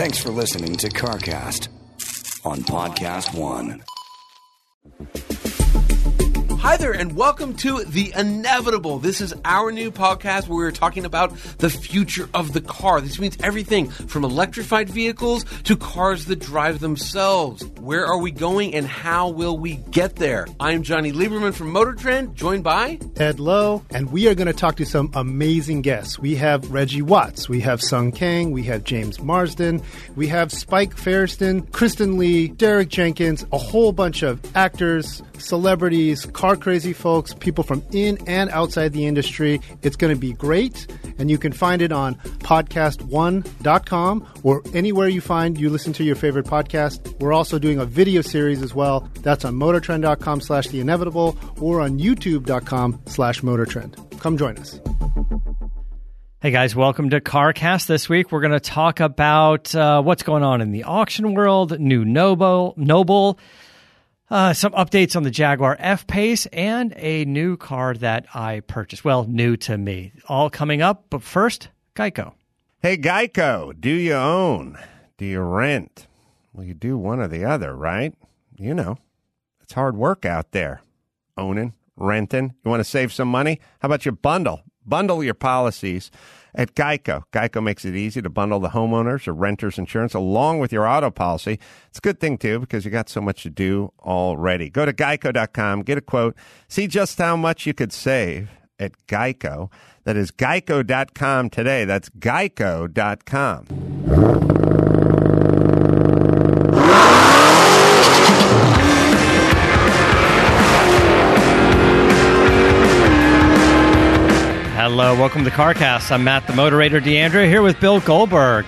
Thanks for listening to CarCast on Podcast One. Hi there, and welcome to The Inevitable. This is our new podcast where we're talking about the future of the car. This means everything from electrified vehicles to cars that drive themselves. Where are we going and how will we get there? I'm Johnny Lieberman from Motor Trend, joined by Ed Loh, and we are going to talk to some amazing guests. We have Reggie Watts, we have Sung Kang, we have James Marsden, we have Spike Feresten, Kristen Lee, Derek Jenkins, a whole bunch of actors, celebrities, car crazy folks, people from in and outside the industry. It's going to be great, and you can find it on podcast1.com or anywhere you find you listen to your favorite podcast. We're also doing a video series as well. That's on motortrend.com slash the inevitable or on youtube.com slash motortrend. Come join us. Hey guys, welcome to CarCast. This week we're going to talk about uh, what's going on in the auction world, new Noble, Noble uh, some updates on the Jaguar F Pace and a new car that I purchased. Well, new to me. All coming up, but first, Geico. Hey, Geico, do you own? Do you rent? Well, you do one or the other, right? You know, it's hard work out there. Owning, renting. You want to save some money? How about you bundle? Bundle your policies at Geico. Geico makes it easy to bundle the homeowners or renters insurance along with your auto policy. It's a good thing too because you got so much to do already. Go to geico.com, get a quote, see just how much you could save at Geico. That is geico.com today. That's geico.com. welcome to CarCast. I'm Matt, the moderator, D'Andria, here with Bill Goldberg.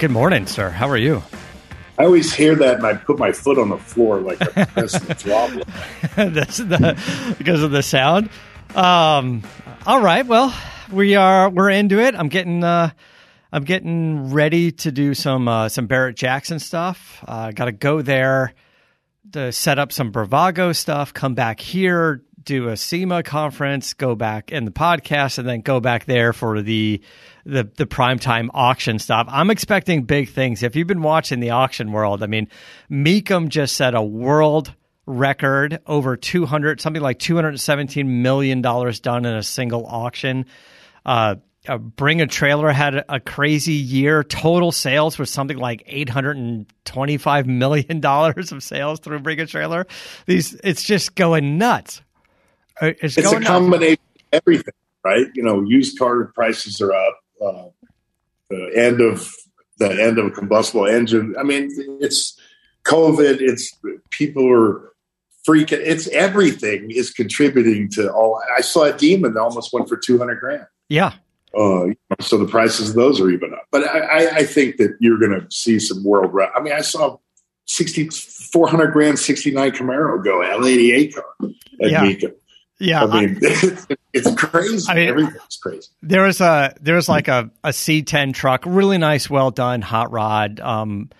Good morning, sir. How are you? I always hear that, and I put my foot on the floor like a Christmas wobbler. That's the because of the sound. Um, all right, well, we are we're into it. I'm getting uh, I'm getting ready to do some uh, some Barrett Jackson stuff. Uh, Got to go there to set up some Bravago stuff. Come back here, do a SEMA conference, go back in the podcast, and then go back there for the the the primetime auction stuff. I'm expecting big things. If you've been watching the auction world, I mean, Mecum just set a world record over 200 something like 217 million dollars done in a single auction. Uh, uh, Bring a Trailer had a crazy year. Total sales was something like eight hundred and twenty-five million dollars of sales through Bring a Trailer. These, it's just going nuts. Uh, It's, It's a combination of everything, right? You know, used car prices are up. Uh, the end of the end of a combustible engine. I mean, it's COVID. It's people are freaking. It's everything is contributing to all. I saw a demon that almost went for two hundred grand. Yeah, Uh, so the prices of those are even up. But I, I, I think that you're going to see some world. Re- I mean, I saw 60, 400 grand 69 Camaro go L88 car at Yeah. Mecum. Yeah. I mean, it's crazy. I mean, Everything's crazy. There was a there was like a a C10 truck, really nice, well done hot rod. Um,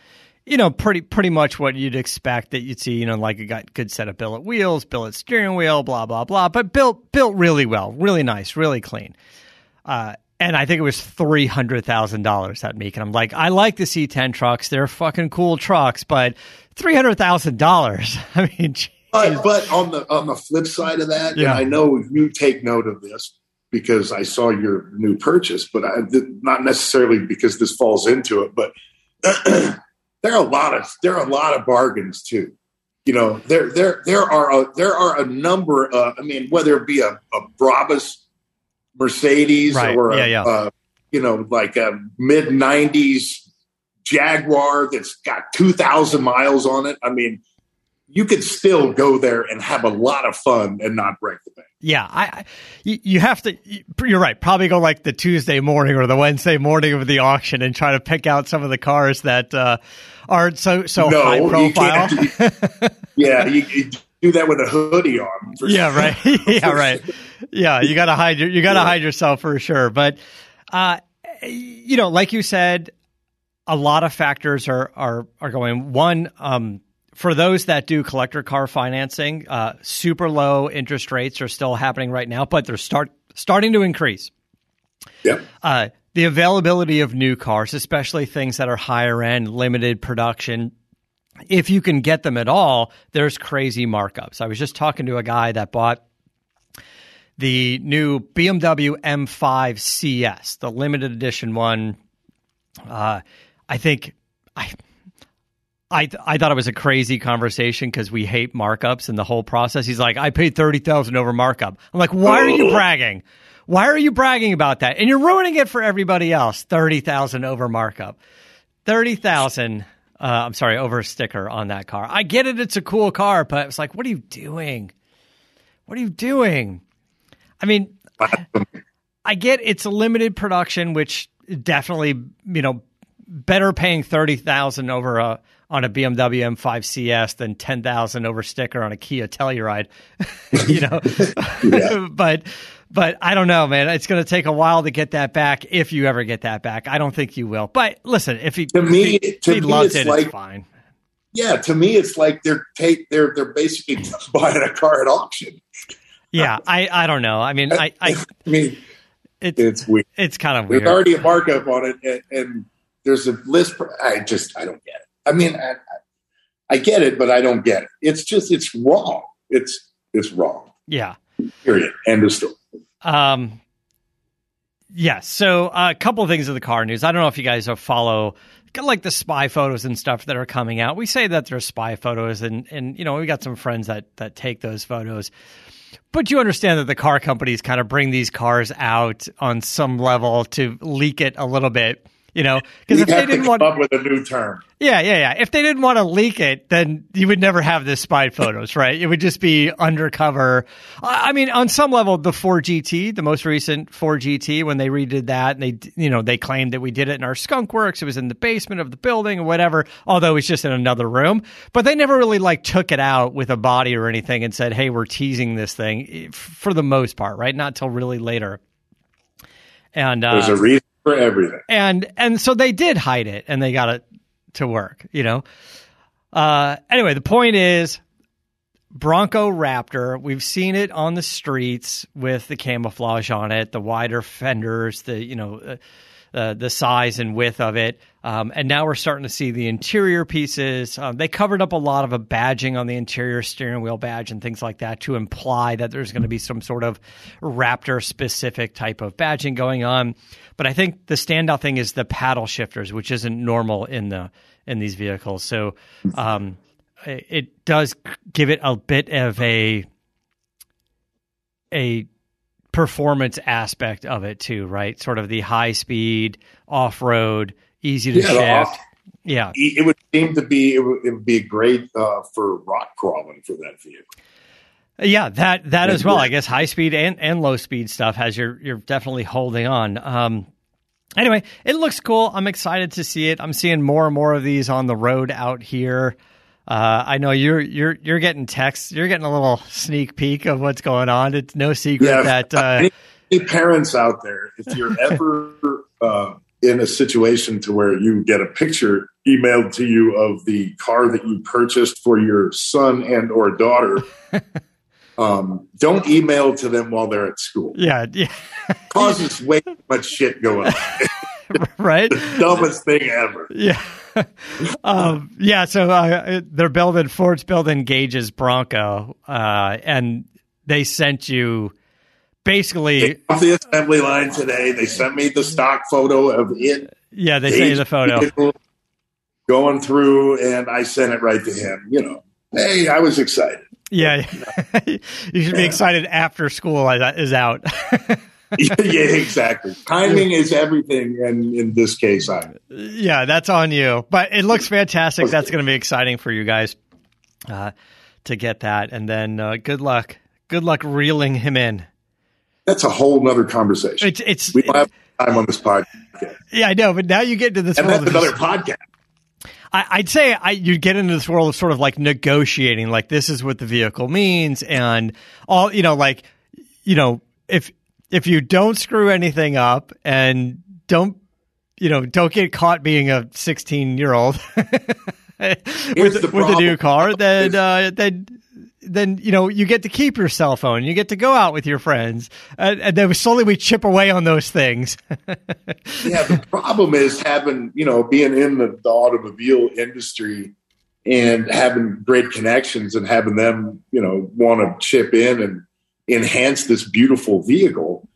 you know, pretty pretty much what you'd expect that you'd see. You know, like a got good set of billet wheels, billet steering wheel, blah blah blah. But built built really well, really nice, really clean. Uh, and I think it was three hundred thousand dollars at Meek, and I'm like, I like the C10 trucks; they're fucking cool trucks, but three hundred thousand dollars. I mean, geez. But, but on the on the flip side of that, Yeah. and I know you take note of this because I saw your new purchase, but I, not necessarily because this falls into it. But there are a lot of there are a lot of bargains too. You know, there there there are a, there are a number. Of, I mean, whether it be a, a Brabus Mercedes Right. or a, Yeah, yeah. uh, you know like a mid '90s Jaguar that's got two thousand miles on it. I mean, you could still go there and have a lot of fun and not break the bank. Yeah, I, you, you have to. You're right. Probably go like the Tuesday morning or the Wednesday morning of the auction and try to pick out some of the cars that uh, aren't so so No, high you profile. can't Yeah, you, you do that with a hoodie on. for yeah, sure. right. yeah, right. Yeah, you got to hide your you got to hide yourself for sure. But uh, you know, like you said, a lot of factors are are are going. One, um, for those that do collector car financing, uh, super low interest rates are still happening right now, but they're start starting to increase. Yep. Uh, the availability of new cars, especially things that are higher end, limited production, if you can get them at all, there's crazy markups. I was just talking to a guy that bought the new BMW M5 CS, the limited edition one. Uh, I think I. I, I thought it was a crazy conversation because we hate markups and the whole process. He's like, I paid thirty thousand over markup. I'm like, why are you bragging? Why are you bragging about that? And you're ruining it for everybody else. Thirty thousand over markup. Thirty thousand. Uh, I'm sorry, over a sticker on that car. I get it; it's a cool car, but it's like, what are you doing? What are you doing? I mean, I get it's a limited production, which definitely you know better paying thirty thousand over a on a BMW M5 CS than ten thousand over sticker on a Kia Telluride. you know, but but I don't know, man. It's going to take a while to get that back if you ever get that back. I don't think you will. But listen, if he To me- if he, to he me, it, like- it's fine. Yeah, to me, it's like they're take they're they're basically buying a car at auction. Yeah, I I don't know. I mean, I I I mean, it's it's weird. it's kind of There's weird. already a markup on it, and, and there's a list. pr- I just I don't get it. I mean, I, I- get it, but I don't get it. It's just it's wrong. It's it's wrong. yeah. Period. End of story. Um, yes. So uh, a couple of things of the car news. I don't know if you guys are follow like the spy photos and stuff that are coming out. We say that they're spy photos, and and you know we got some friends that that take those photos. But you understand that the car companies kind of bring these cars out on some level to leak it a little bit, you know, because if they didn't come want, up with a new term. yeah, yeah, yeah. If they didn't want to leak it, then you would never have the spy photos, right? It would just be undercover. I mean, on some level, the Ford GT, the most recent Ford GT, when they redid that, and they, you know, they claimed that we did it in our skunk works. It was in the basement of the building or whatever, although it's just in another room. But they never really like took it out with a body or anything and said, hey, we're teasing this thing for the most part, right? Not till really later. And uh, There's a reason for everything. and and so they did hide it and they got it to work you know uh anyway the point is bronco raptor we've seen it on the streets with the camouflage on it the wider fenders the you know uh, uh, the size and width of it. Um, and now we're starting to see the interior pieces. Um, they covered up a lot of a badging on the interior steering wheel badge and things like that to imply that there's going to be some sort of raptor specific type of badging going on. But I think the standout thing is the paddle shifters, which isn't normal in the in these vehicles. So um, it, it does give it a bit of a a performance aspect of it too, right? Sort of the high speed off road, easy to Yeah, off- yeah, It would seem to be it would, it would be great uh, for rock crawling for that vehicle. Yeah, that that as well. I guess high speed and, and low speed stuff has you're you're definitely holding on. Um, anyway, it looks cool. I'm excited to see it. I'm seeing more and more of these on the road out here. Uh, I know you're you're you're getting texts. You're getting a little sneak peek of what's going on. It's no secret Yeah, that uh, any, any parents out there, if you're ever uh, in a situation to where you get a picture emailed to you of the car that you purchased for your son and or daughter. um, don't email to them while they're at school. Yeah, yeah. Causes way too much shit going on. right? Dumbest thing ever. Yeah. um, yeah, so uh, they're building Ford's building Gage's Bronco, uh, and they sent you basically off the assembly line today. They sent me the stock photo of it. Yeah, they sent you the photo going through, and I sent it right to him. You know, hey, I was excited. Yeah, you should be excited after school is out. yeah, exactly. Timing is everything, and in this case, I. Yeah, that's on you. But it looks fantastic. That's going to be exciting for you guys uh, to get that, and then uh, good luck. Good luck reeling him in. That's a whole nother conversation. It's it's we don't have time on this podcast. Yeah, I know, but now you get to this. And that's another podcast. I, would say I, you get into this world of sort of like negotiating, like this is what the vehicle means, and all you know, like you know, if if you don't screw anything up and don't you know don't get caught being a 16 year old with, with a new car then uh, then then you know you get to keep your cell phone. You get to go out with your friends and, and then slowly we chip away on those things. Yeah the problem is having you know being in the, the automobile industry and having great connections and having them you know want to chip in and enhance this beautiful vehicle.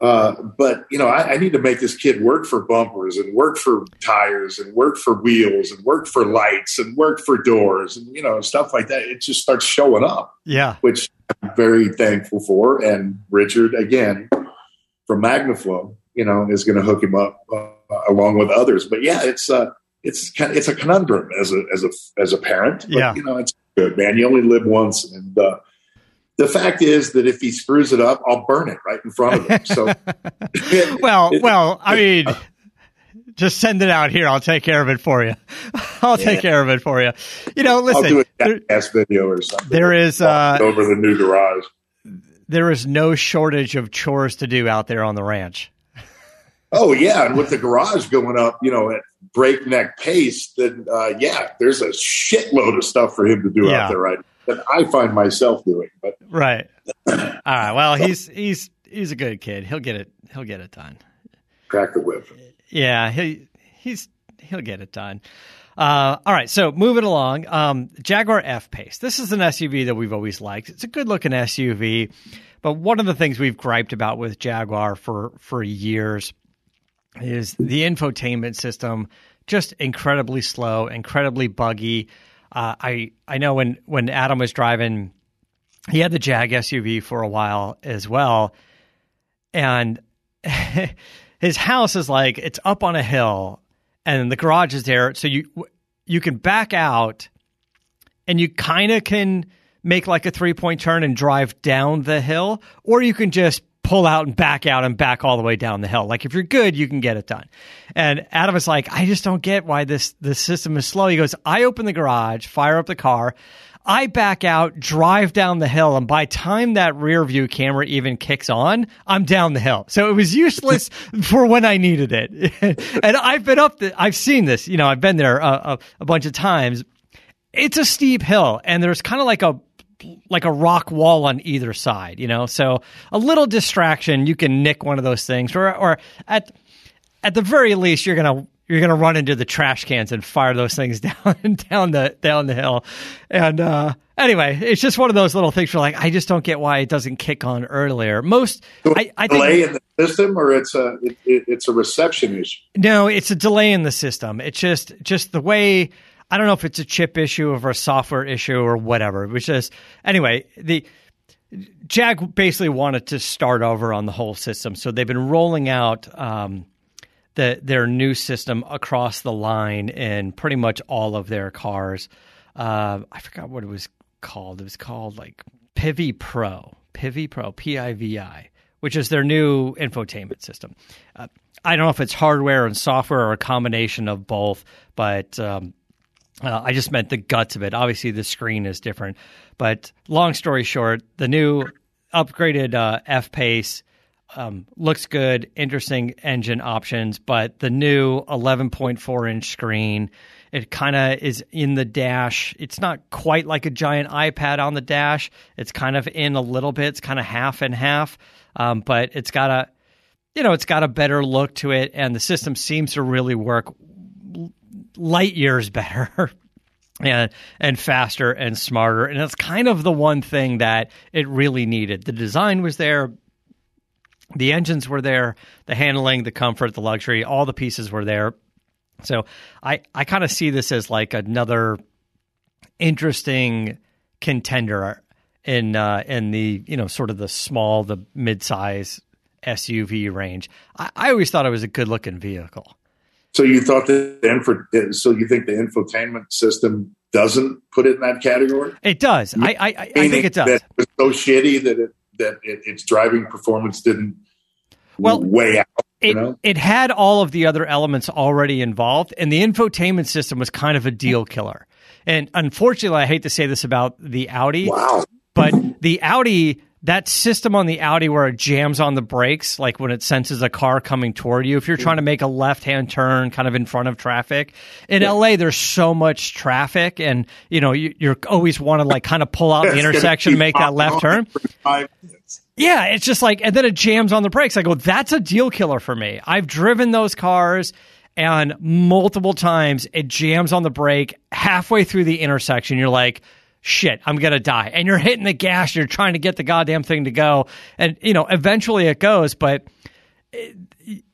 Uh, but you know, I, I, need to make this kid work for bumpers and work for tires and work for wheels and work for lights and work for doors and you know stuff like that. It just starts showing up. Yeah, which I'm very thankful for. And Richard again from Magnaflow, you know, is going to hook him up uh, along with others. But yeah, it's uh, it's kind of, it's a conundrum as a as a as a parent. But, yeah, you know, it's good, man. You only live once, and uh, the fact is that if he screws it up, I'll burn it right in front of him. So, well, well, I mean, just send it out here. I'll take care of it for you. I'll yeah. take care of it for you. You know, listen. I'll do a gas video or something. There is uh, over the new garage. There is no shortage of chores to do out there on the ranch. Oh yeah, and with the garage going up, you know, at breakneck pace, then uh, yeah, there's a shitload of stuff for him to do yeah. out there right that I find myself doing. But right. All right. Well, he's he's he's a good kid. He'll get it. He'll get it done. Crack the whip. Yeah. He he's he'll get it done. Uh, all right, so moving along, um, Jaguar F Pace. This is an SUV that we've always liked. It's a good looking SUV, but one of the things we've griped about with Jaguar for for years is the infotainment system just incredibly slow, incredibly buggy. Uh, I I know when when Adam was driving, he had the Jag SUV for a while as well, and his house is like it's up on a hill, and the garage is there, so you you can back out, and you kind of can make like a three point turn and drive down the hill, or you can just pull out and back out and back all the way down the hill. Like if you're good, you can get it done. And Adam is like, I just don't get why this this system is slow. He goes, I open the garage, fire up the car. I back out, drive down the hill, and by time that rear view camera even kicks on, I'm down the hill. So it was useless for when I needed it. and I've been up, the, I've seen this, you know, I've been there a, a, a bunch of times. It's a steep hill, and there's kind of like a like a rock wall on either side, you know. So a little distraction, you can nick one of those things, or or at at the very least, you're gonna you're gonna run into the trash cans and fire those things down down the down the hill. And uh, anyway, it's just one of those little things. Where like, I just don't get why it doesn't kick on earlier. Most I, I delay think, in the system, or it's a it, it's a reception issue. No, it's a delay in the system. It's just just the way I don't know if it's a chip issue or a software issue or whatever. It was just anyway the. Jag basically wanted to start over on the whole system, so they've been rolling out um, the, their new system across the line in pretty much all of their cars. Uh, I forgot what it was called. It was called like Pivi Pro, Pivi Pro, P I V I, which is their new infotainment system. Uh, I don't know if it's hardware and software or a combination of both, but um, uh, I just meant the guts of it. Obviously, the screen is different. But long story short, the new upgraded uh, F Pace um, looks good, interesting engine options, but the new 11.4 inch screen, it kind of is in the dash. It's not quite like a giant iPad on the dash. It's kind of in a little bit. It's kind of half and half, um, but it's got a, you know, it's got a better look to it, and the system seems to really work light years better and and faster and smarter. And that's kind of the one thing that it really needed. The design was there. The engines were there. The handling the comfort the luxury all the pieces were there. So i i kind of see this as like another interesting contender in uh in the you know sort of the small the mid-size suv range. I, I always thought it was a good looking vehicle So you thought that the info, so you think the infotainment system doesn't put it in that category? it does i i, I think it does That it was so shitty that it that it, its driving performance didn't Well, weigh out. it, you know, it had all of the other elements already involved, and the infotainment system was kind of a deal killer. And unfortunately, I hate to say this about the Audi, wow. but the Audi, that system on the Audi where it jams on the brakes, like when it senses a car coming toward you, if you're trying to make a left hand turn kind of in front of traffic. In LA, there's so much traffic, and you know, you, you're always want to like kind of pull out the intersection to keep make that left turn. for five minutes. Yeah, it's just like, and then it jams on the brakes. I go, that's a deal killer for me. I've driven those cars, and multiple times it jams on the brake halfway through the intersection. You're like, shit, I'm going to die. And you're hitting the gas, you're trying to get the goddamn thing to go. And, you know, eventually it goes, but, it,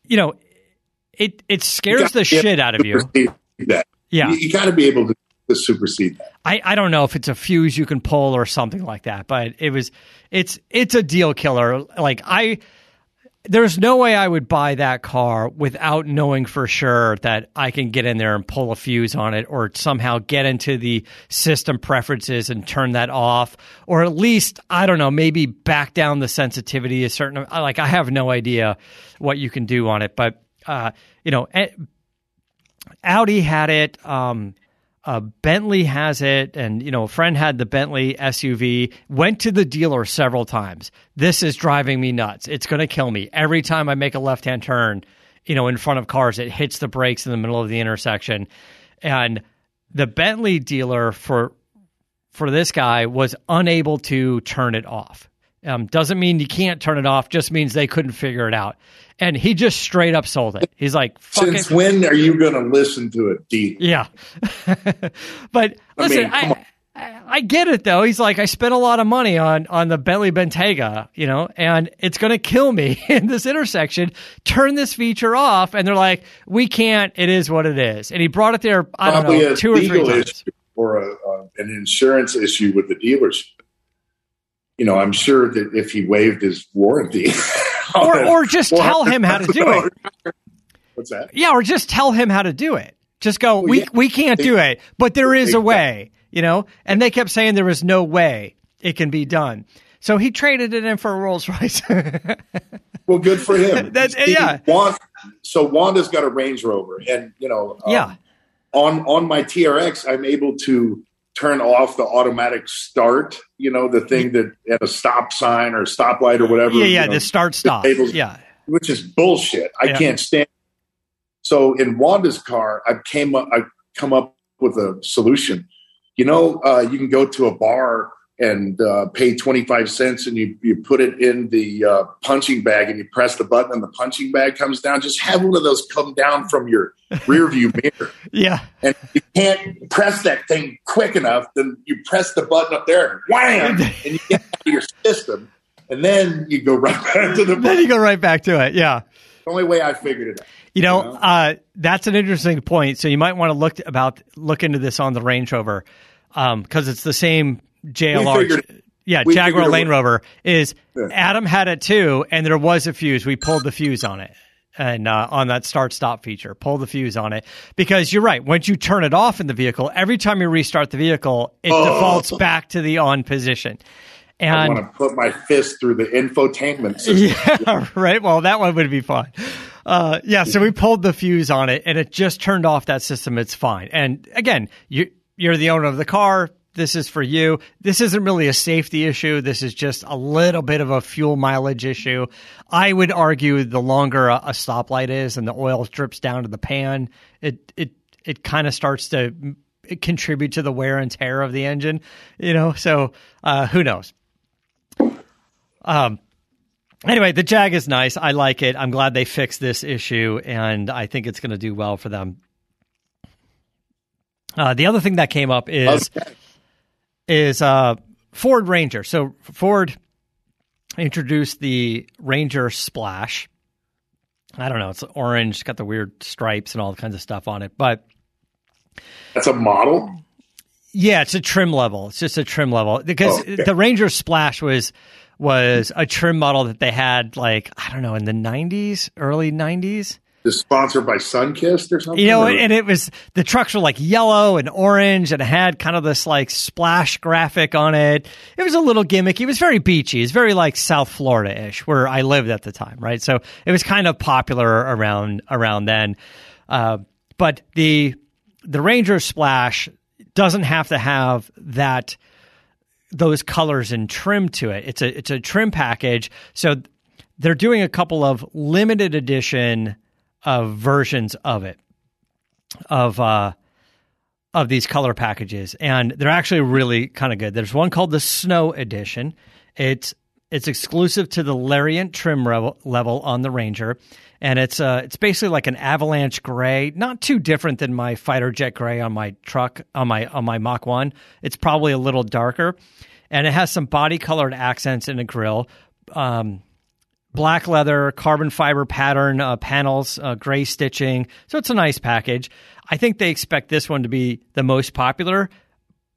you know, it, it scares the shit out of you. That. Yeah. you, got to be able to, to supersede that. I, I don't know if it's a fuse you can pull or something like that, but it was it's it's a deal killer. Like I there's no way I would buy that car without knowing for sure that I can get in there and pull a fuse on it or somehow get into the system preferences and turn that off or at least I don't know, maybe back down the sensitivity a certain like I have no idea what you can do on it, but uh, you know, eh, Audi had it. Um, uh, Bentley has it, and you know, a friend had the Bentley SUV. Went to the dealer several times. This is driving me nuts. It's going to kill me every time I make a left-hand turn. You know, in front of cars, it hits the brakes in the middle of the intersection, and the Bentley dealer for for this guy was unable to turn it off. Um, doesn't mean you can't turn it off. Just means they couldn't figure it out. And he just straight up sold it. He's like, "Fuck Since it." when are you going to listen to it, dealer? Yeah. but listen, mean, I, I, I get it though. He's like, I spent a lot of money on, on the Bentley Bentayga, you know, and it's going to kill me in this intersection. Turn this feature off. And they're like, we can't. It is what it is. And he brought it there, I don't Probably know, two or three times. or a, uh, an insurance issue with the dealership. You know, I'm sure that if he waived his warranty, Or, or just tell him how to do it. What's that? Yeah, or just tell him how to do it. Just go, we, yeah. we can't do it, but there is a way, you know? And they kept saying there was no way it can be done. So he traded it in for a Rolls Royce. Well, good for him. That's- See, yeah. Wanda, so Wanda's got a Range Rover, and you know, um, yeah. on on my TRX, I'm able to turn off the automatic start. You know, the thing that at a stop sign or stoplight or whatever. Yeah, you know, the start stop. Yeah. which is bullshit. I Yeah. can't stand. So in Wanda's car, I came up, I come up with a solution. You know, uh, you can go to a bar and uh, pay twenty five cents, and you you put it in the uh, punching bag, and you press the button, and the punching bag comes down. Just have one of those come down from your rear view mirror, Yeah. and you can't press that thing quick enough. Then you press the button up there, and wham, and you get out of your system, and then you go right back to the. Then you go right back to it. Yeah. The only way I figured it out. You know, You know? uh, that's an interesting point. So you might want to look about look into this on the Range Rover because it's the same JLR. yeah, we Jaguar Land Rover is Yeah. Adam had it too, and there was a fuse. We pulled the fuse on it. And uh, on that start stop feature, pull the fuse on it because you're right. Once you turn it off in the vehicle, every time you restart the vehicle, it Oh. defaults back to the on position. And I want to put my fist through the infotainment system. yeah, right. Well, that one would be fun. Uh, yeah, so we pulled the fuse on it, and it just turned off that system. It's fine. And again, you you're the owner of the car. This is for you. This isn't really a safety issue. This is just a little bit of a fuel mileage issue. I would argue the longer a, a stoplight is and the oil drips down to the pan, it it it kind of starts to contribute to the wear and tear of the engine. You know, so uh, who knows? Um. Anyway, the Jag is nice. I like it. I'm glad they fixed this issue, and I think it's going to do well for them. Uh, the other thing that came up is Okay. Is uh, Ford Ranger. So Ford introduced the Ranger Splash. I don't know. It's orange, got the weird stripes and all kinds of stuff on it. But That's a model. yeah, it's a trim level. It's just a trim level because Oh, okay. the Ranger Splash was was a trim model that they had like I don't know in the '90s, early '90s. Is sponsored by Sunkist or something. You know, or- and it was the trucks were like yellow and orange, and it had kind of this like splash graphic on it. It was a little gimmicky. It was very beachy. It's very like South Florida ish, where I lived at the time, right? So it was kind of popular around around then. Uh, but the the Ranger Splash doesn't have to have that those colors and trim to it. It's a it's a trim package. So they're doing a couple of limited edition of versions of it of uh of these color packages and they're actually really kind of good. There's one called the Snow Edition. It's it's exclusive to the Lariat trim level, on the Ranger and it's uh it's basically like an avalanche gray, not too different than my fighter jet gray on my truck on my on my Mach 1. It's probably a little darker and it has some body colored accents in the grill. Um black leather, carbon fiber pattern uh, panels, uh, gray stitching. So it's a nice package. I think they expect this one to be the most popular.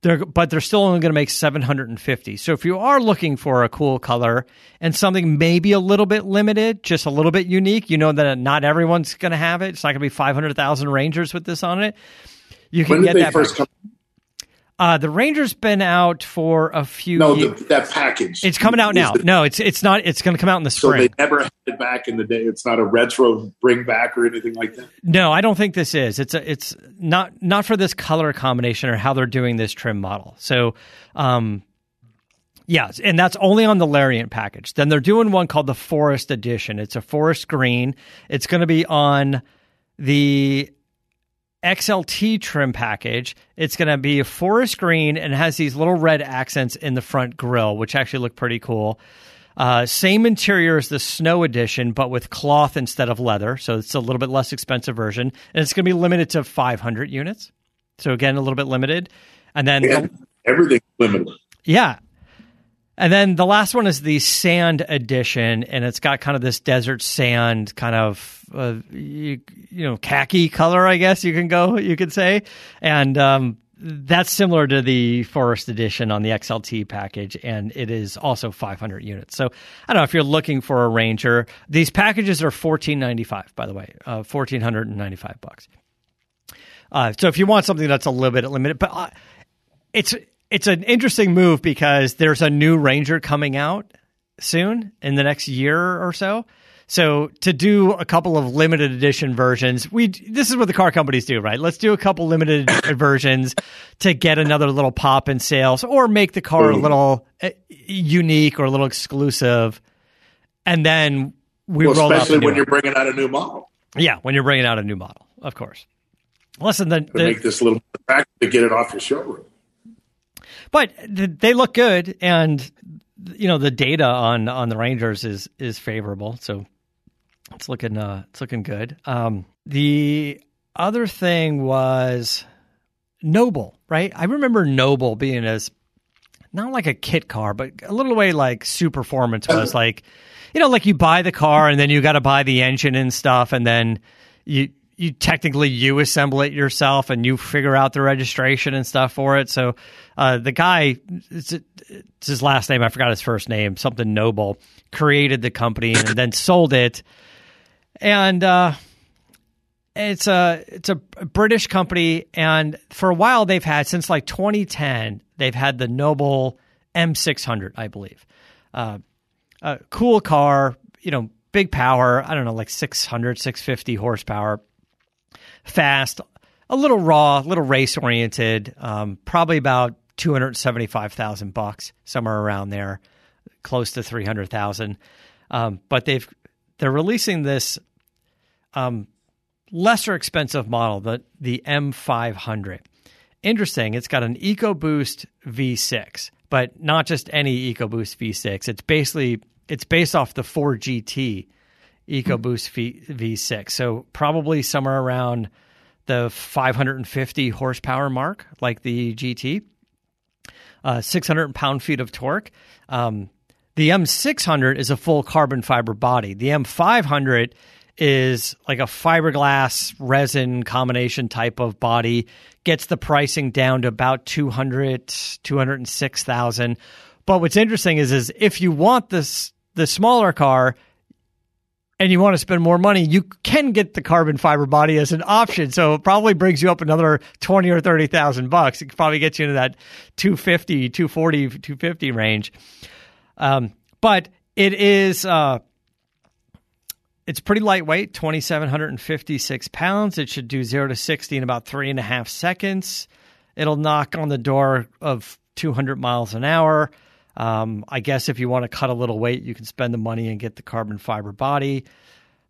They're, but they're still only going to make 750. So if you are looking for a cool color and something maybe a little bit limited, just a little bit unique, you know that not everyone's going to have it. It's not going to be 500,000 Rangers with this on it. You can when get that. first come? Uh, the Ranger's been out for a few. No, years. the, that package. it's coming out now. No, it's it's not. It's going to come out in the so spring. they never had it back in the day. It's not a retro bring back or anything like that. No, I don't think this is. It's a, it's not not for this color combination or how they're doing this trim model. So, um, yeah, and that's only on the Lariat package. Then they're doing one called the Forest Edition. It's a forest green. It's going to be on the XLT trim package. It's going to be a forest green and has these little red accents in the front grille, which actually look pretty cool. Uh, same interior as the Snow Edition, but with cloth instead of leather. So it's a little bit less expensive version. And it's going to be limited to 500 units. So again, a little bit limited. And then, Yeah, everything's limited. yeah. And then the last one is the Sand Edition, and it's got kind of this desert sand kind of, uh, you, you know, khaki color, I guess you can go, you could say. And um, that's similar to the Forest Edition on the XLT package, and it is also 500 units. So I don't know if you're looking for a Ranger. These packages are 1495, by the way, uh, 1495 bucks. Uh, so if you want something that's a little bit limited, but uh, it's it's an interesting move because there's a new Ranger coming out soon in the next year or so. So to do a couple of limited edition versions, we this is what the car companies do, right? Let's do a couple limited versions to get another little pop in sales, or make the car a little uh, unique or a little exclusive, and then we Well, roll especially when one. you're bringing out a new model yeah when you're bringing out a new model, of course. Listen, the, to the, make this a little attractive to get it off your showroom. But they look good and you know the data on on the rangers is is favorable. So it's looking uh it's looking good. Um the other thing was noble right? I remember noble being as not like a kit car but a little way like super performance was like you know like you buy the car and then you got to buy the engine and stuff and then you you technically you assemble it yourself and you figure out the registration and stuff for it. So uh, the guy, it's, it's his last name, I forgot his first name, something Noble, created the company and then sold it. And uh, it's a it's a British company, and for a while they've had since like 2010 they've had the Noble M600, I believe. Uh, a cool car, you know, big power. I don't know, like 600, 650 horsepower fast, a little raw, a little race oriented, um, probably about two hundred seventy five thousand bucks, somewhere around there, close to three hundred thousand. Um, but they've they're releasing this um, lesser expensive model, the the M500. Interesting. It's got an EcoBoost V6, but not just any EcoBoost V6. It's basically it's based off the Ford GT EcoBoost v, V6. So probably somewhere around the 550 horsepower mark, like the GT. Uh, 600 pound feet of torque. Um, the M600 is a full carbon fiber body. The M500 is like a fiberglass resin combination type of body gets the pricing down to about 200 206,000 but what's interesting is is if you want this the smaller car and you want to spend more money you can get the carbon fiber body as an option so it probably brings you up another 20 or 30,000 bucks it probably gets you into that 250 240 250 range um, but it is uh, it's pretty lightweight, 2,756 pounds. It should do zero to 60 in about three and a half seconds. It'll knock on the door of 200 miles an hour. Um, I guess if you want to cut a little weight, you can spend the money and get the carbon fiber body.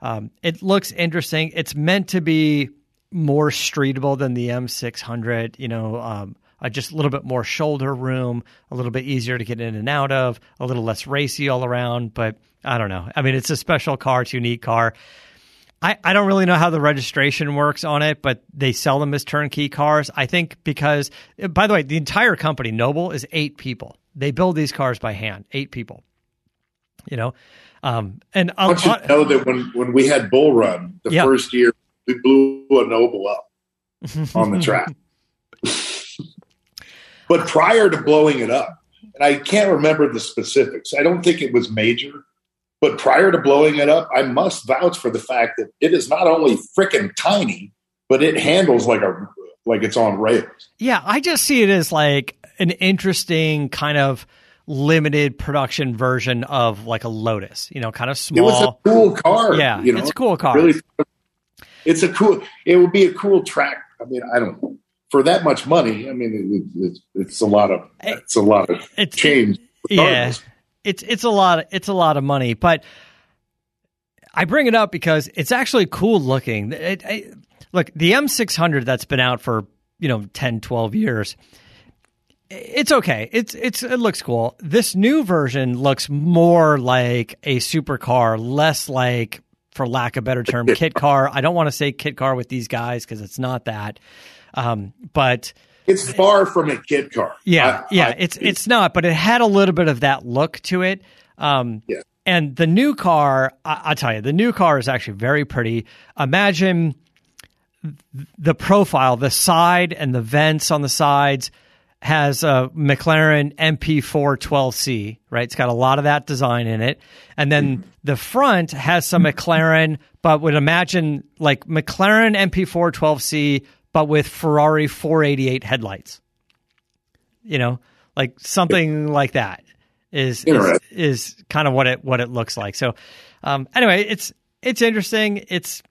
Um, it looks interesting. It's meant to be more streetable than the M600. You know, um, uh, just a little bit more shoulder room, a little bit easier to get in and out of, a little less racy all around. But I don't know. I mean, it's a special car, it's a unique car. I, I don't really know how the registration works on it, but they sell them as turnkey cars. I think because, by the way, the entire company, Noble, is eight people. They build these cars by hand, eight people. You know, um, and I want you to know that when, when we had Bull Run the yeah. first year, we blew a Noble up on the track. but prior to blowing it up, and I can't remember the specifics. I don't think it was major, but prior to blowing it up, I must vouch for the fact that it is not only freaking tiny, but it handles like a like it's on rails. Yeah, I just see it as like an interesting kind of limited production version of like a Lotus. You know, kind of small. It was a cool car. Yeah, you know? it's a cool car. Really, it's a cool. It would be a cool track. I mean, I don't know for that much money. I mean, it, it, it's a lot of it's a lot of it's, change. Yeah, it's it's a lot. Of, it's a lot of money, but I bring it up because it's actually cool looking. It, look, the M600 that's been out for you know 10, 12 years. It's okay. It's it's it looks cool. This new version looks more like a supercar, less like, for lack of a better term, kit car. I don't want to say kit car with these guys because it's not that. Um, but it's far from a kit car. Yeah, I, yeah, I, it's it's not, but it had a little bit of that look to it. Um, yeah. And the new car, I, will tell you, the new car is actually very pretty. Imagine the profile, the side and the vents on the sides has a McLaren MP4 12C, right? It's got a lot of that design in it. And then the front has some McLaren, but would imagine like McLaren MP4 12C but with Ferrari 488 headlights. You know, like something like that is is, is, kind of what it what it looks like. So, um, anyway, it's it's interesting. It's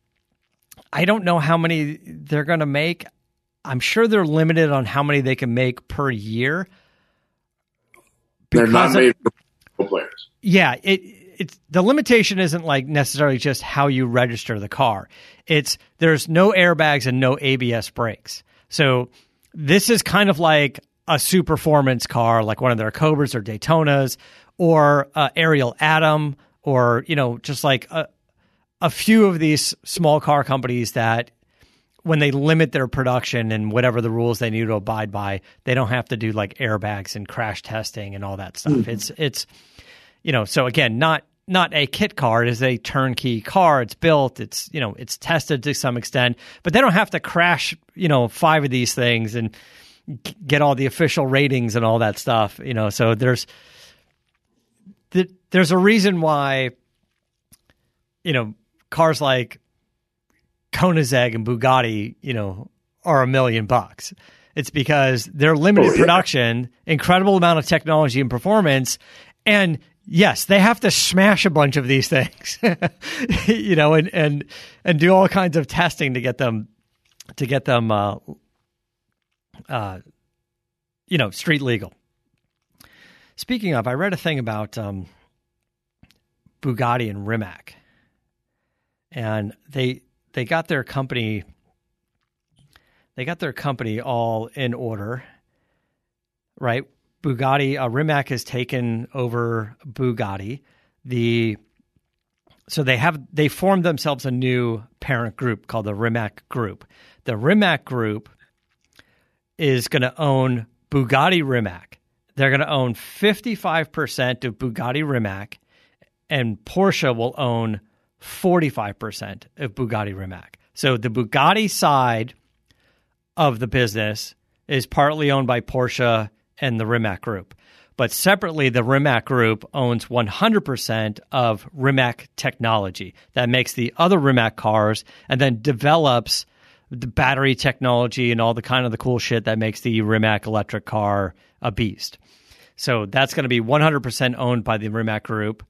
I don't know how many they're going to make. I'm sure they're limited on how many they can make per year. They're not made for players. Yeah, it it's the limitation isn't like necessarily just how you register the car. It's there's no airbags and no ABS brakes. So this is kind of like a super performance car, like one of their Cobras or Daytonas, or uh, Ariel Atom, or you know, just like a a few of these small car companies that when they limit their production and whatever the rules they need to abide by, they don't have to do like airbags and crash testing and all that stuff. Mm-hmm. It's it's you know, so again, not not a kit car. It is a turnkey car. It's built. It's you know it's tested to some extent, but they don't have to crash you know five of these things and get all the official ratings and all that stuff. You know, so there's there's a reason why you know cars like Koenigsegg and Bugatti, you know, are a million bucks. It's because they're limited oh, yeah. production, incredible amount of technology and performance, and yes, they have to smash a bunch of these things, you know, and and and do all kinds of testing to get them to get them uh, uh, you know, street legal. Speaking of, I read a thing about um, Bugatti and Rimac, and they they got their company they got their company all in order, right? Bugatti, uh, Rimac has taken over Bugatti. The so they have they formed themselves a new parent group called the Rimac Group. The Rimac Group is going to own Bugatti Rimac. They're going to own 55% of Bugatti Rimac, and Porsche will own 45% of Bugatti Rimac. So the Bugatti side of the business is partly owned by Porsche and the Rimac Group. But separately, the Rimac Group owns 100% of Rimac technology that makes the other Rimac cars and then develops the battery technology and all the kind of the cool shit that makes the Rimac electric car a beast. So that's going to be 100% owned by the Rimac Group.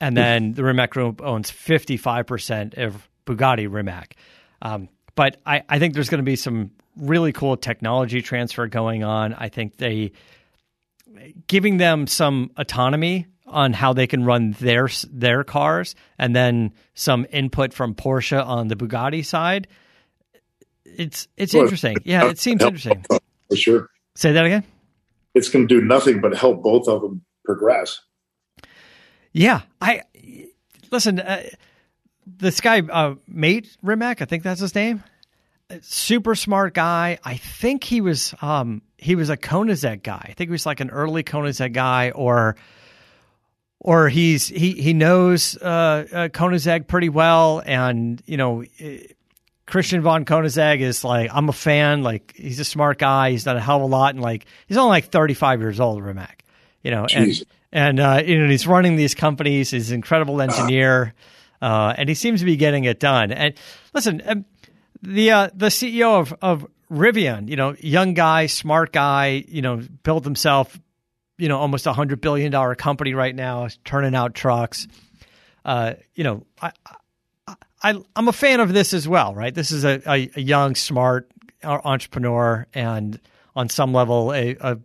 And then the Rimac Group owns 55% of Bugatti Rimac. Um, but I, I think there's going to be some really cool technology transfer going on. I think they giving them some autonomy on how they can run their their cars, and then some input from Porsche on the Bugatti side. It's it's well, interesting. Yeah, it seems interesting for sure. Say that again. It's going to do nothing but help both of them progress. Yeah, I listen. Uh, this guy, uh, Mate Rimac, I think that's his name super smart guy. I think he was um, he was a Koenigsegg guy. I think he was like an early Koenigsegg guy, or or he's he he knows uh, uh, Koenigsegg pretty well, and you know. Christian von Koenigsegg is like I'm a fan. Like he's a smart guy. He's done a hell of a lot, and like he's only like 35 years old, Rimac. You know, Jeez. and and uh, you know he's running these companies. He's an incredible engineer, uh, and he seems to be getting it done. And listen, um, the uh, the CEO of of Rivian, you know, young guy, smart guy, you know, built himself, you know, almost a hundred billion dollar company right now, turning out trucks. Uh, you know, I, I I'm a fan of this as well, right? This is a, a, a young, smart entrepreneur, and on some level, a, a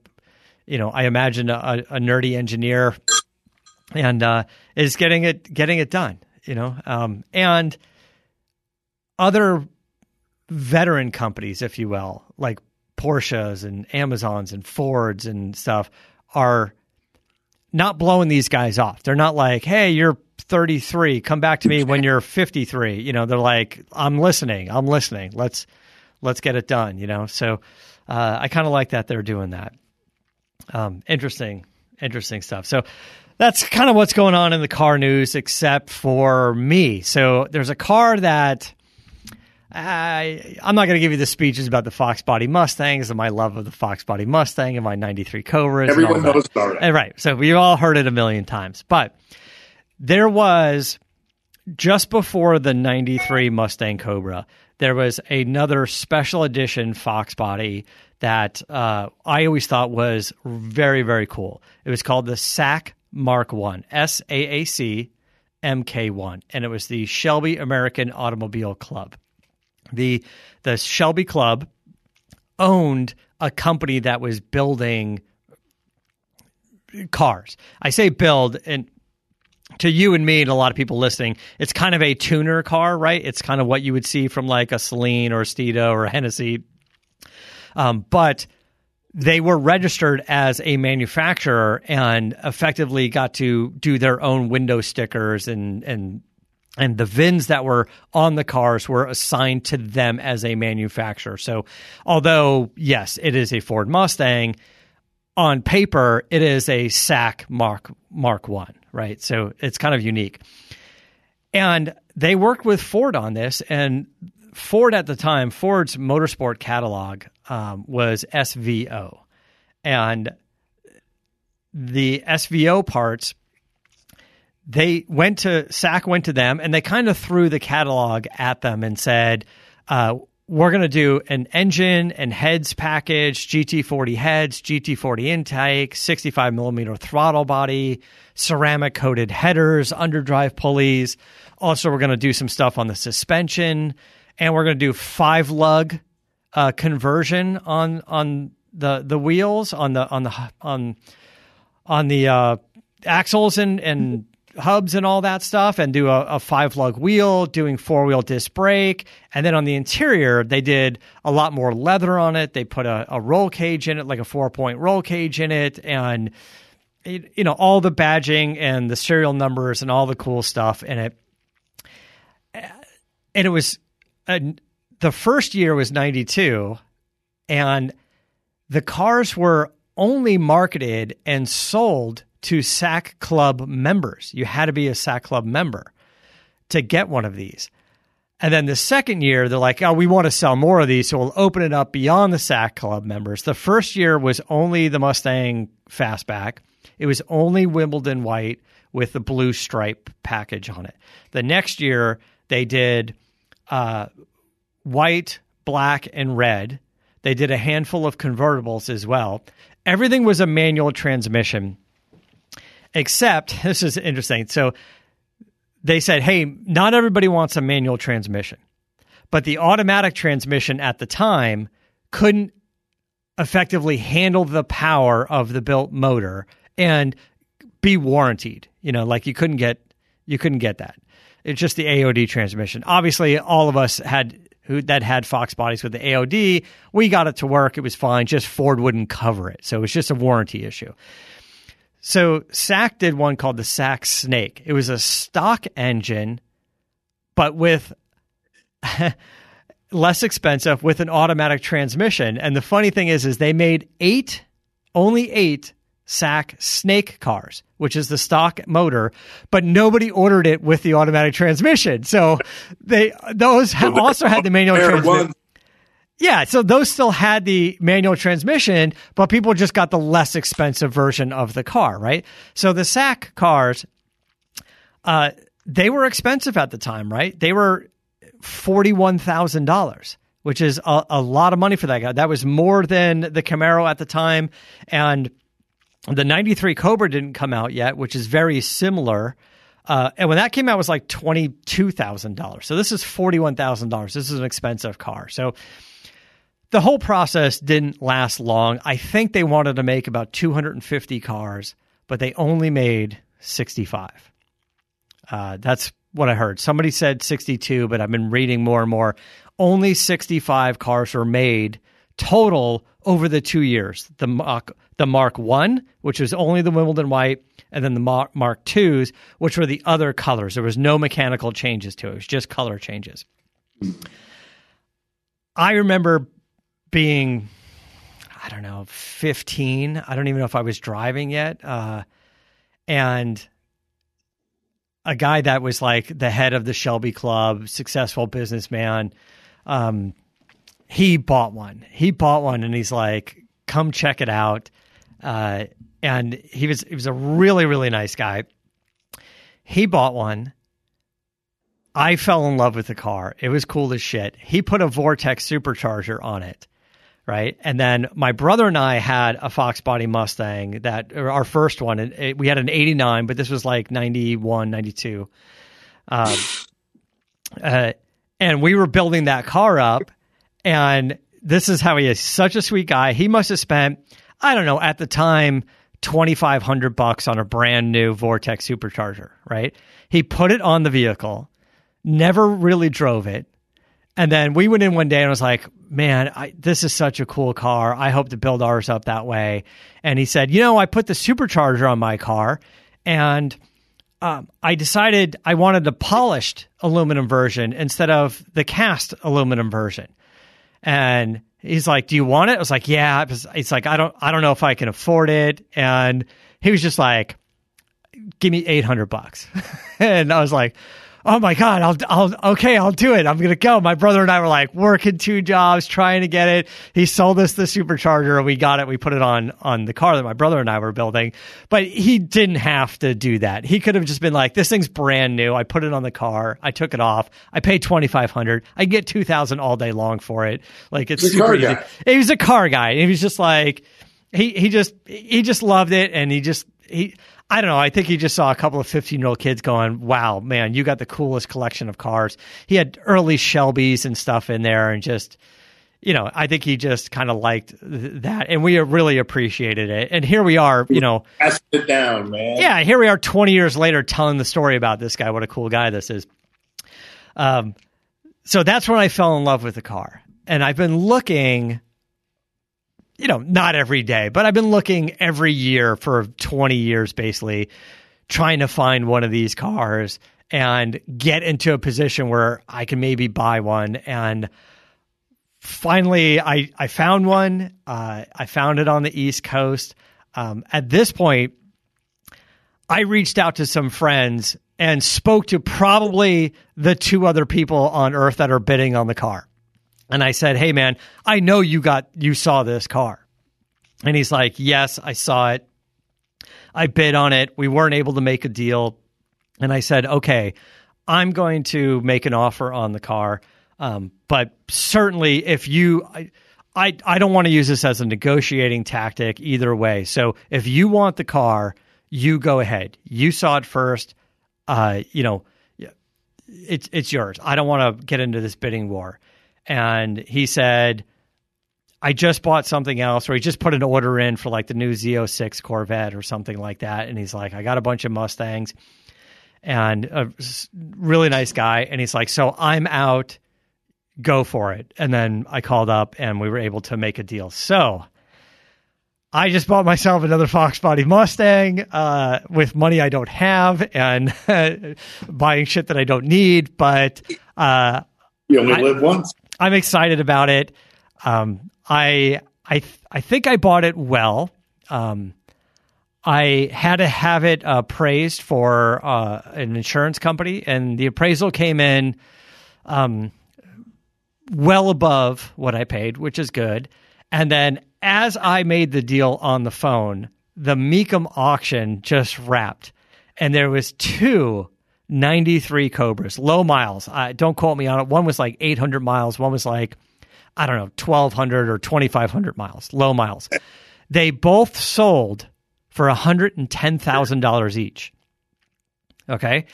you know, I imagine a, a nerdy engineer, and uh, is getting it getting it done. You know, um, and other veteran companies, if you will, like Porsches and Amazons and Fords and stuff, are not blowing these guys off. They're not like, hey, you're 33, come back to me when you're 53. You know, they're like, I'm listening, I'm listening. Let's let's get it done. You know, so uh, I kind of like that they're doing that. Um, interesting, interesting stuff. So that's kind of what's going on in the car news, except for me. So there's a car that I, I'm not going to give you the speeches about the Fox Body Mustangs and my love of the Fox Body Mustang and my 93 Cobras. Everyone knows about it. Right. So we've all heard it a million times. But there was, just before the 93 Mustang Cobra, there was another special edition Fox Body that uh, I always thought was very, very cool. It was called the SAAC Mark One, S A A C M K One, And it was the Shelby American Automobile Club the the Shelby Club owned a company that was building cars. I say build and to you and me and a lot of people listening, it's kind of a tuner car, right? It's kind of what you would see from like a Saleen or a Steeda or a Hennessy. Um, but they were registered as a manufacturer and effectively got to do their own window stickers and and and the VINs that were on the cars were assigned to them as a manufacturer. So, although yes, it is a Ford Mustang, on paper it is a SAAC Mark Mark One, right? So it's kind of unique. And they worked with Ford on this, and Ford at the time, Ford's motorsport catalog um, was SVO, and the SVO parts they went to SAAC went to them and they kind of threw the catalog at them and said, uh, "We're going to do an engine and heads package, GT40 heads, GT40 intake, 65 millimeter throttle body, ceramic coated headers, underdrive pulleys. Also, we're going to do some stuff on the suspension, and we're going to do five lug uh, conversion on on the the wheels on the on the on on the uh, axles and and hubs and all that stuff and do a, a five lug wheel, doing four wheel disc brake. And then on the interior, they did a lot more leather on it. They put a, a roll cage in it, like a four point roll cage in it. And, it, you know, all the badging and the serial numbers and all the cool stuff in it. And it was uh, the first year was 92. And the cars were only marketed and sold to SAAC Club members. You had to be a SAAC Club member to get one of these. And then the second year, they're like, oh, we want to sell more of these, so we'll open it up beyond the SAAC Club members. The first year was only the Mustang Fastback. It was only Wimbledon white with the blue stripe package on it. The next year, they did uh, white, black, and red. They did a handful of convertibles as well. Everything was a manual transmission Except, this is interesting. So they said, hey, not everybody wants a manual transmission, but the automatic transmission at the time couldn't effectively handle the power of the built motor and be warranted. You know, like you couldn't get you couldn't get that. It's just the AOD transmission. Obviously, all of us had who that had Fox bodies with the AOD. We got it to work. It was fine. Just Ford wouldn't cover it, so it was just a warranty issue. So SAAC did one called the SAAC Snake. It was a stock engine, but with less expensive with an automatic transmission. And the funny thing is, is they made eight, only eight SAAC Snake cars, which is the stock motor, but nobody ordered it with the automatic transmission. So they those have also had the manual transmission. Yeah, so those still had the manual transmission, but people just got the less expensive version of the car, right? So the SAAC cars, uh, they were expensive at the time, right? They were forty-one thousand dollars, which is a, a lot of money for that guy. That was more than the Camaro at the time, and the '93 Cobra didn't come out yet, which is very similar. Uh, and when that came out, it was like twenty two thousand dollars. So this is forty one thousand dollars. This is an expensive car. So the whole process didn't last long. I think they wanted to make about 250 cars, but they only made 65. Uh, that's what I heard. Somebody said 62, but I've been reading more and more. Only 65 cars were made total over the two years. The Mark, the Mark One, which was only the Wimbledon white, and then the Mark, Mark Twos, which were the other colors. There was no mechanical changes to it. It was just color changes. I remember being, I don't know, 15. I don't even know if I was driving yet. Uh, and a guy that was like the head of the Shelby Club, successful businessman, um, he bought one. He bought one and he's like, come check it out. Uh, and he was he was a really really nice guy. He bought one. I fell in love with the car. It was cool as shit. He put a Vortech supercharger on it right? And then my brother and I had a Fox Body Mustang that our first one. And we had an 89, but this was like 91, 92. Um, uh, and we were building that car up. And this is how he is such a sweet guy. He must have spent, I don't know, at the time, 2500 bucks on a brand new Vortech supercharger, right? He put it on the vehicle, never really drove it. And then we went in one day and was like, man, I, this is such a cool car. I hope to build ours up that way. And he said, you know, I put the supercharger on my car and um, I decided I wanted the polished aluminum version instead of the cast aluminum version. And he's like, do you want it? I was like, yeah. It's like, I don't, I don't know if I can afford it. And he was just like, give me 800 bucks. and I was like, oh my god, I'll, I'll, okay, I'll do it. I'm gonna go. My brother and I were like working two jobs trying to get it. He sold us the supercharger, and we got it. We put it on on the car that my brother and I were building. But he didn't have to do that. He could have just been like, this thing's brand new. I put it on the car. I took it off. I paid twenty five hundred. I get two thousand all day long for it. Like it's super easy. Guy. He was a car guy. He was just like he he just he just loved it, and he just he I don't know. I think he just saw a couple of 15 year old kids going, wow, man, you got the coolest collection of cars. He had early Shelbys and stuff in there and just, you know, I think he just kind of liked th- that, and we really appreciated it. And here we are, you know, Pass it down, man. yeah, here we are 20 years later telling the story about this guy. What a cool guy this is. Um, so that's when I fell in love with the car. And I've been looking, you know, not every day, but I've been looking every year for 20 years, basically, trying to find one of these cars and get into a position where I can maybe buy one. And finally, I, I found one. Uh, I found it on the East Coast. Um, at this point, I reached out to some friends and spoke to probably the two other people on earth that are bidding on the car. And I said, "Hey man, I know you got you saw this car." And he's like, "Yes, I saw it. I bid on it. We weren't able to make a deal." And I said, "Okay, I'm going to make an offer on the car, um, but certainly if you." I, I, I don't want to use this as a negotiating tactic either way. So if you want the car, you go ahead. You saw it first. Uh, you know, it's it's yours. I don't want to get into this bidding war. And he said, I just bought something else, or he just put an order in for like the new Z06 Corvette or something like that. And he's like, I got a bunch of Mustangs and a really nice guy. And he's like, So I'm out, go for it. And then I called up and we were able to make a deal. So I just bought myself another Fox Body Mustang uh, with money I don't have and buying shit that I don't need. But uh, You only I- live once. I'm excited about it. Um, I I th- I think I bought it well. Um, I had to have it appraised for uh, an insurance company, and the appraisal came in um, well above what I paid, which is good. And then as I made the deal on the phone, the Mecum auction just wrapped, and there was two 93 Cobras, low miles. Uh, don't quote me on it. One was like 800 miles. One was like, I don't know, 1,200 or 2,500 miles, low miles. They both sold for $110,000 each. Okay.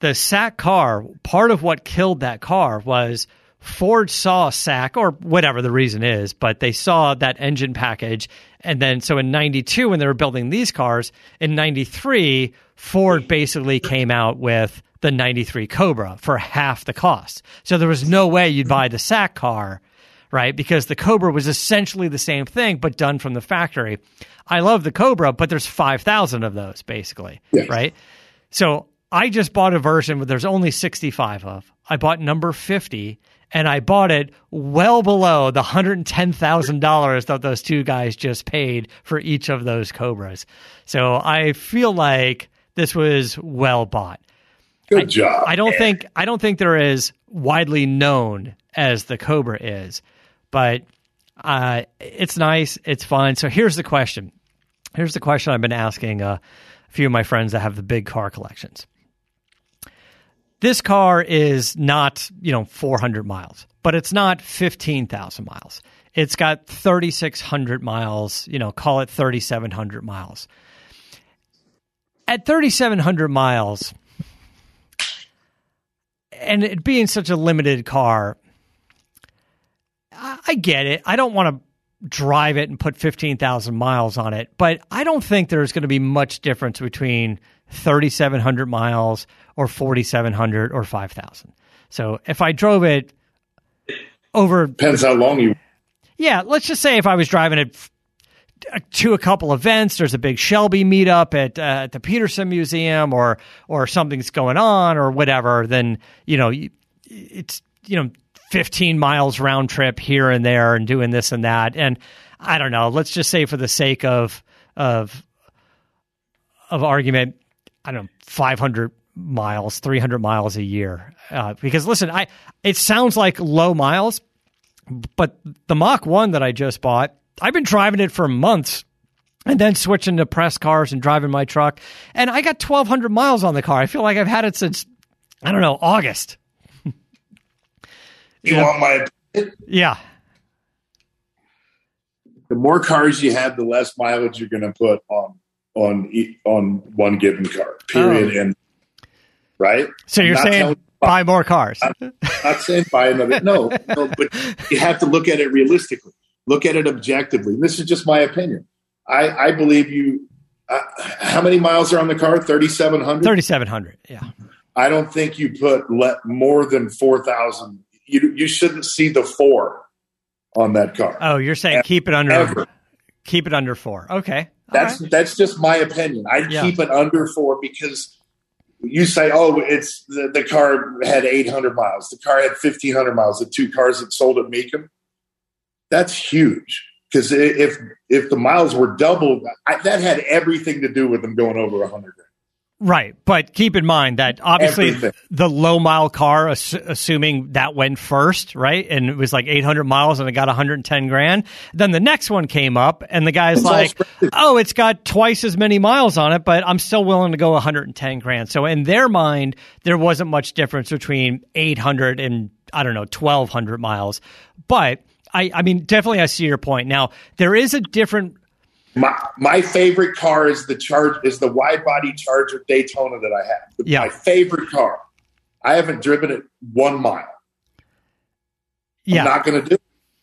The SAAC car, part of what killed that car was Ford saw a SAAC or whatever the reason is, but they saw that engine package. And then, so in 92, when they were building these cars, in 93, Ford basically came out with the 93 Cobra for half the cost. So there was no way you'd buy the SAAC car, right? Because the Cobra was essentially the same thing, but done from the factory. I love the Cobra, but there's 5,000 of those basically, Yes. right? So I just bought a version where there's only 65 of. I bought number 50 and I bought it well below the $110,000 that those two guys just paid for each of those Cobras. So I feel like this was well bought. Good I, job. I don't think I don't think they're as widely known as the Cobra is, but uh, it's nice, it's fun. So here's the question. Here's the question I've been asking uh, a few of my friends that have the big car collections. This car is not, you know, 400 miles, but it's not 15,000 miles. It's got 3,600 miles, you know, call it 3,700 miles. At 3,700 miles, and it being such a limited car, I, get it. I don't want to drive it and put 15,000 miles on it, but I don't think there's going to be much difference between 3,700 miles or 4,700 or 5,000. So if I drove it over Depends how long you. yeah, let's just say if I was driving it to a couple events, there's a big Shelby meetup at, uh, at the Peterson Museum, or or something's going on, or whatever. Then you know it's you know 15 miles round trip here and there, and doing this and that. And I don't know. Let's just say for the sake of of of argument, I don't know 500 miles, 300 miles a year. Uh, because listen, I it sounds like low miles, but the Mach 1 that I just bought, I've been driving it for months and then switching to press cars and driving my truck. And I got 1,200 miles on the car. I feel like I've had it since, I don't know, August. You want my? Yeah. The more cars you have, the less mileage you're going to put on on on one given car. Period. Oh. And right. So you're Not saying- you buy more cars. I'm not saying buy another. No, no, but you have to look at it realistically. Look at it objectively. This is just my opinion. I, I believe you. Uh, how many miles are on the car? Thirty seven hundred. Thirty seven hundred. Yeah. I don't think you put let more than four thousand. You you shouldn't see the four on that car. Oh, you're saying Ever. keep it under Ever. keep it under four. Okay. That's right. that's just my opinion. I Yeah. keep it under four because you say, oh, it's the, the car had 800 miles, the car had 1500 miles, the two cars that sold at Mecum. That's huge because if if the miles were doubled, I, that had everything to do with them going over 100. Right, but keep in mind that obviously Everything. the low mile car, ass- assuming that went first, right, and it was like 800 miles and it got 110 grand. Then the next one came up, and the guy's It's like, "Oh, it's got twice as many miles on it, but I'm still willing to go 110 grand." So in their mind, there wasn't much difference between 800 and I don't know 1200 miles, but. I, I mean, definitely, I see your point. Now, there is a different My my favorite car is the charge is the wide body Charger Daytona that I have. Yeah. My favorite car. I haven't driven it one mile. yeah. I'm not going to do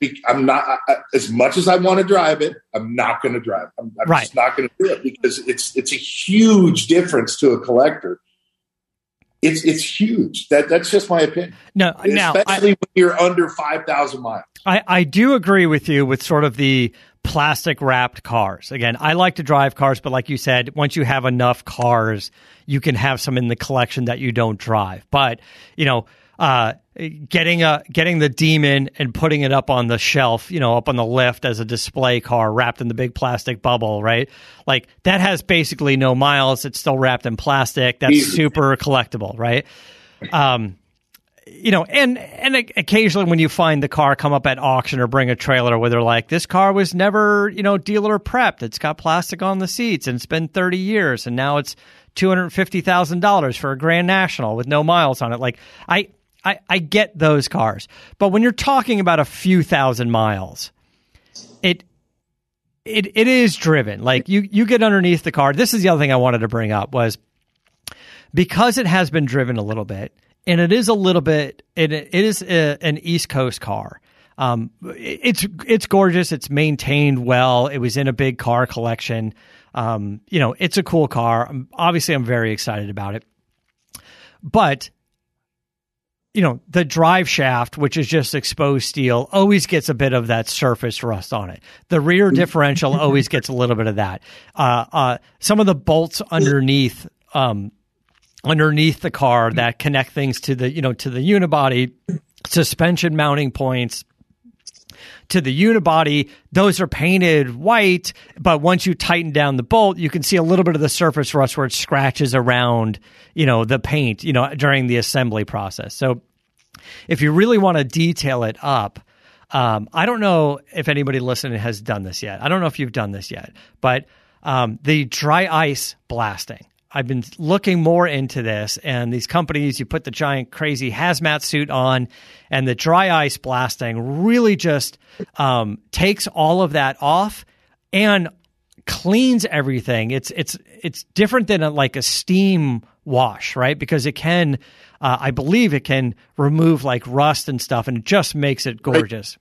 it. I'm not I, as much as I want to drive it. I'm not going to drive. it. I'm, I'm Right. just not going to do it because it's it's a huge difference to a collector. It's it's huge. That that's just my opinion. no, now I- Especially when you're under five thousand miles. I, I do agree with you with sort of the plastic wrapped cars. Again, I like to drive cars, but like you said, once you have enough cars, you can have some in the collection that you don't drive. But you know, uh, getting a getting the demon and putting it up on the shelf, you know, up on the lift as a display car wrapped in the big plastic bubble, right? Like that has basically no miles. It's still wrapped in plastic. That's super collectible, right? Um, you know, and and occasionally when you find the car come up at auction or bring a trailer where they're like, this car was never, you know, dealer prepped. It's got plastic on the seats and it's been 30 years and now it's $250,000 for a Grand National with no miles on it. Like, I, I, I get those cars. But when you're talking about a few thousand miles, it, it, it is driven. Like you, you get underneath the car. This is the other thing I wanted to bring up was because it has been driven a little bit, and it is a little bit. It, it is a, an East Coast car. Um, it- it's it's gorgeous. It's maintained well. It was in a big car collection. Um, you know, it's a cool car. Um, obviously, I'm very excited about it. But you know, the drive shaft, which is just exposed steel, always gets a bit of that surface rust on it. The rear differential always gets a little bit of that. Uh, uh, some of the bolts underneath, um, underneath the car that connect things to the, you know, to the unibody, suspension mounting points, to the unibody, those are painted white, but once you tighten down the bolt, you can see a little bit of the surface rust where it scratches around, you know, the paint, you know, during the assembly process. So if you really want to detail it up, um, I don't know if anybody listening has done this yet. I don't know if you've done this yet, but um, the dry ice blasting. I've been looking more into this, and these companies, you put the giant crazy hazmat suit on, and the dry ice blasting really just um, takes all of that off and cleans everything. It's it's it's different than a, like a steam wash, right? Because it can, uh, I believe, it can remove like rust and stuff, and it just makes it gorgeous.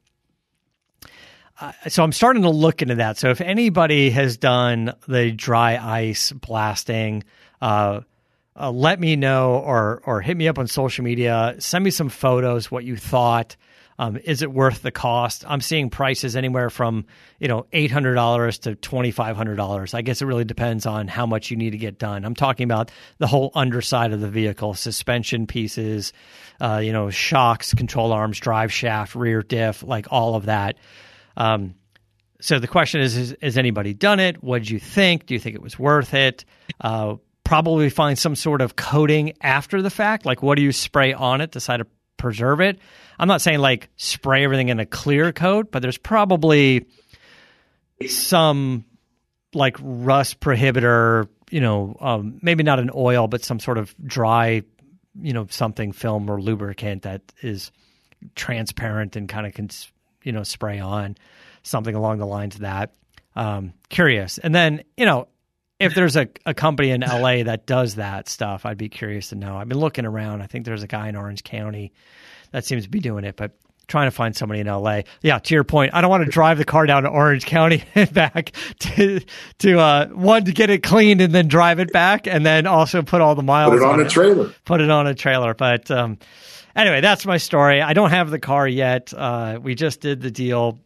Uh, so I'm starting to look into that. So if anybody has done the dry ice blasting, uh, uh, let me know or or hit me up on social media. Send me some photos. What you thought. Um, is it worth the cost? I'm seeing prices anywhere from you know eight hundred dollars to twenty five hundred dollars. I guess it really depends on how much you need to get done. I'm talking about the whole underside of the vehicle, suspension pieces, uh, you know, shocks, control arms, drive shaft, rear diff, like all of that. Um, so the question is, is, has anybody done it? What did you think? Do you think it was worth it? Uh, probably find some sort of coating after the fact. Like, what do you spray on it to try to preserve it? I'm not saying like spray everything in a clear coat, but there's probably some like rust prohibitor, you know, um, maybe not an oil, but some sort of dry, you know, something film or lubricant that is transparent and kind of can, you know, spray on something along the lines of that. Um, curious. And then, you know, if there's a, a company in LA that does that stuff, I'd be curious to know. I've been looking around. I think there's a guy in Orange County that seems to be doing it, but trying to find somebody in LA. Yeah, to your point, I don't want to drive the car down to Orange County and back to to uh, one to get it cleaned and then drive it back, and then also put all the miles. Put it on, on a trailer. Put it on a trailer, but. Um, anyway, that's my story. I don't have the car yet. Uh, we just did the deal,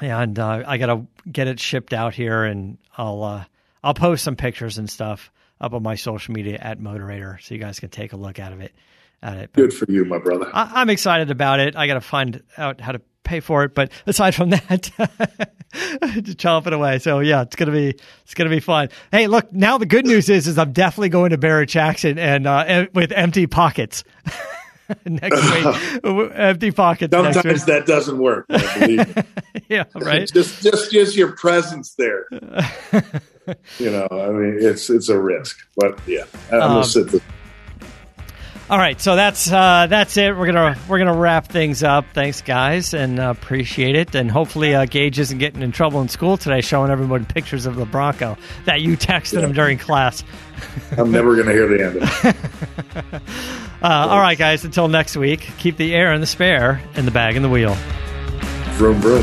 and uh, I got to get it shipped out here, and I'll uh, I'll post some pictures and stuff up on my social media at Moderator, so you guys can take a look out of it. At it. But Good for you, my brother. I, am excited about it. I got to find out how to pay for it, but aside from that, to chomp it away. So yeah, it's gonna be it's gonna be fun. Hey, look, now the good news is is I'm definitely going to Barrett Jackson and uh, with empty pockets. next week. Empty pockets. Sometimes that doesn't work. yeah, right. just just just your presence there. you know, I mean, it's it's a risk, but yeah, I'm um, gonna sit. The- all right, so that's uh, that's it. We're gonna we're gonna wrap things up. Thanks, guys, and uh, appreciate it. And hopefully, uh, Gage isn't getting in trouble in school today, showing everyone pictures of the Bronco that you texted yeah. him during class. I'm never gonna hear the end of it. Uh, all right, guys. Until next week, keep the air and the spare in the bag and the wheel. Vroom vroom.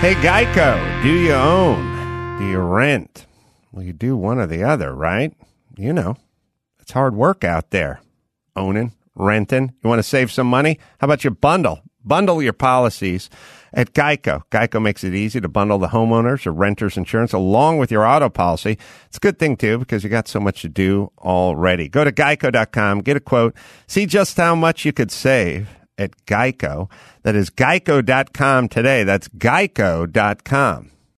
Hey, Geico, do you own? Do you rent? Well, you do one or the other, right? You know, it's hard work out there. Owning, renting. You want to save some money? How about you bundle? Bundle your policies at Geico. Geico makes it easy to bundle the homeowners or renters insurance along with your auto policy. It's a good thing too because you got so much to do already. Go to geico.com, get a quote, see just how much you could save at Geico. That is geico.com today. That's geico.com.